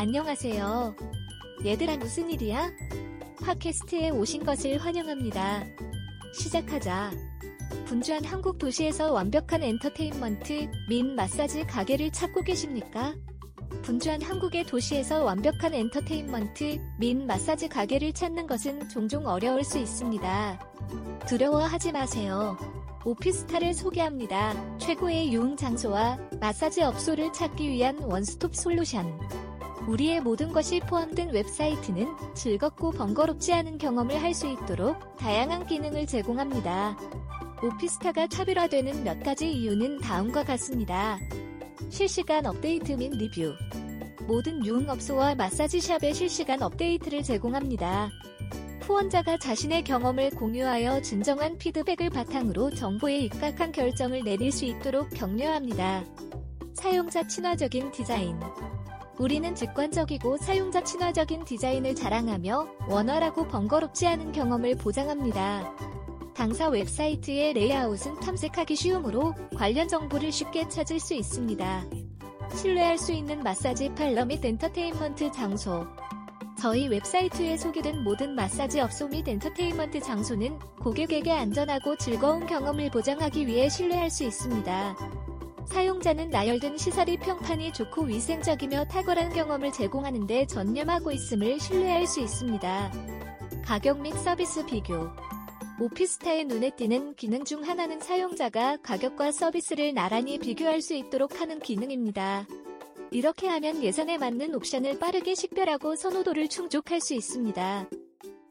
안녕하세요. 얘들아 무슨 일이야? 팟캐스트에 오신 것을 환영합니다. 시작하자. 분주한 한국 도시에서 완벽한 엔터테인먼트 민 마사지 가게를 찾고 계십니까? 분주한 한국의 도시에서 완벽한 엔터테인먼트 민 마사지 가게를 찾는 것은 종종 어려울 수 있습니다. 두려워하지 마세요. 오피스타를 소개합니다. 최고의 유흥 장소와 마사지 업소를 찾기 위한 원스톱 솔루션. 우리의 모든 것이 포함된 웹사이트는 즐겁고 번거롭지 않은 경험을 할 수 있도록 다양한 기능을 제공합니다. 오피스타가 차별화되는 몇 가지 이유는 다음과 같습니다. 실시간 업데이트 및 리뷰. 모든 유흥업소와 마사지샵의 실시간 업데이트를 제공합니다. 후원자가 자신의 경험을 공유하여 진정한 피드백을 바탕으로 정보에 입각한 결정을 내릴 수 있도록 격려합니다. 사용자 친화적인 디자인. 우리는 직관적이고 사용자 친화적인 디자인을 자랑하며 원활하고 번거롭지 않은 경험을 보장합니다. 당사 웹사이트의 레이아웃은 탐색하기 쉬우므로 관련 정보를 쉽게 찾을 수 있습니다. 신뢰할 수 있는 마사지 팔러 및 엔터테인먼트 장소. 저희 웹사이트에 소개된 모든 마사지 업소 및 엔터테인먼트 장소는 고객에게 안전하고 즐거운 경험을 보장하기 위해 신뢰할 수 있습니다. 사용자는 나열된 시설이 평판이 좋고 위생적이며 탁월한 경험을 제공하는 데 전념하고 있음을 신뢰할 수 있습니다. 가격 및 서비스 비교. 오피스타의 눈에 띄는 기능 중 하나는 사용자가 가격과 서비스를 나란히 비교할 수 있도록 하는 기능입니다. 이렇게 하면 예산에 맞는 옵션을 빠르게 식별하고 선호도를 충족할 수 있습니다.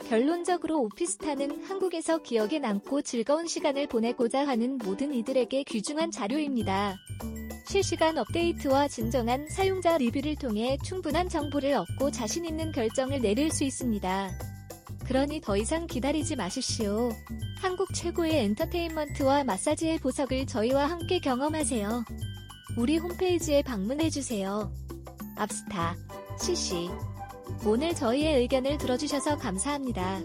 결론적으로 오피스타는 한국에서 기억에 남고 즐거운 시간을 보내고자 하는 모든 이들에게 귀중한 자료입니다. 실시간 업데이트와 진정한 사용자 리뷰를 통해 충분한 정보를 얻고 자신 있는 결정을 내릴 수 있습니다. 그러니 더 이상 기다리지 마십시오. 한국 최고의 엔터테인먼트와 마사지의 보석을 저희와 함께 경험하세요. 우리 홈페이지에 방문해주세요. 압스타, CC. 오늘 저희의 의견을 들어주셔서 감사합니다.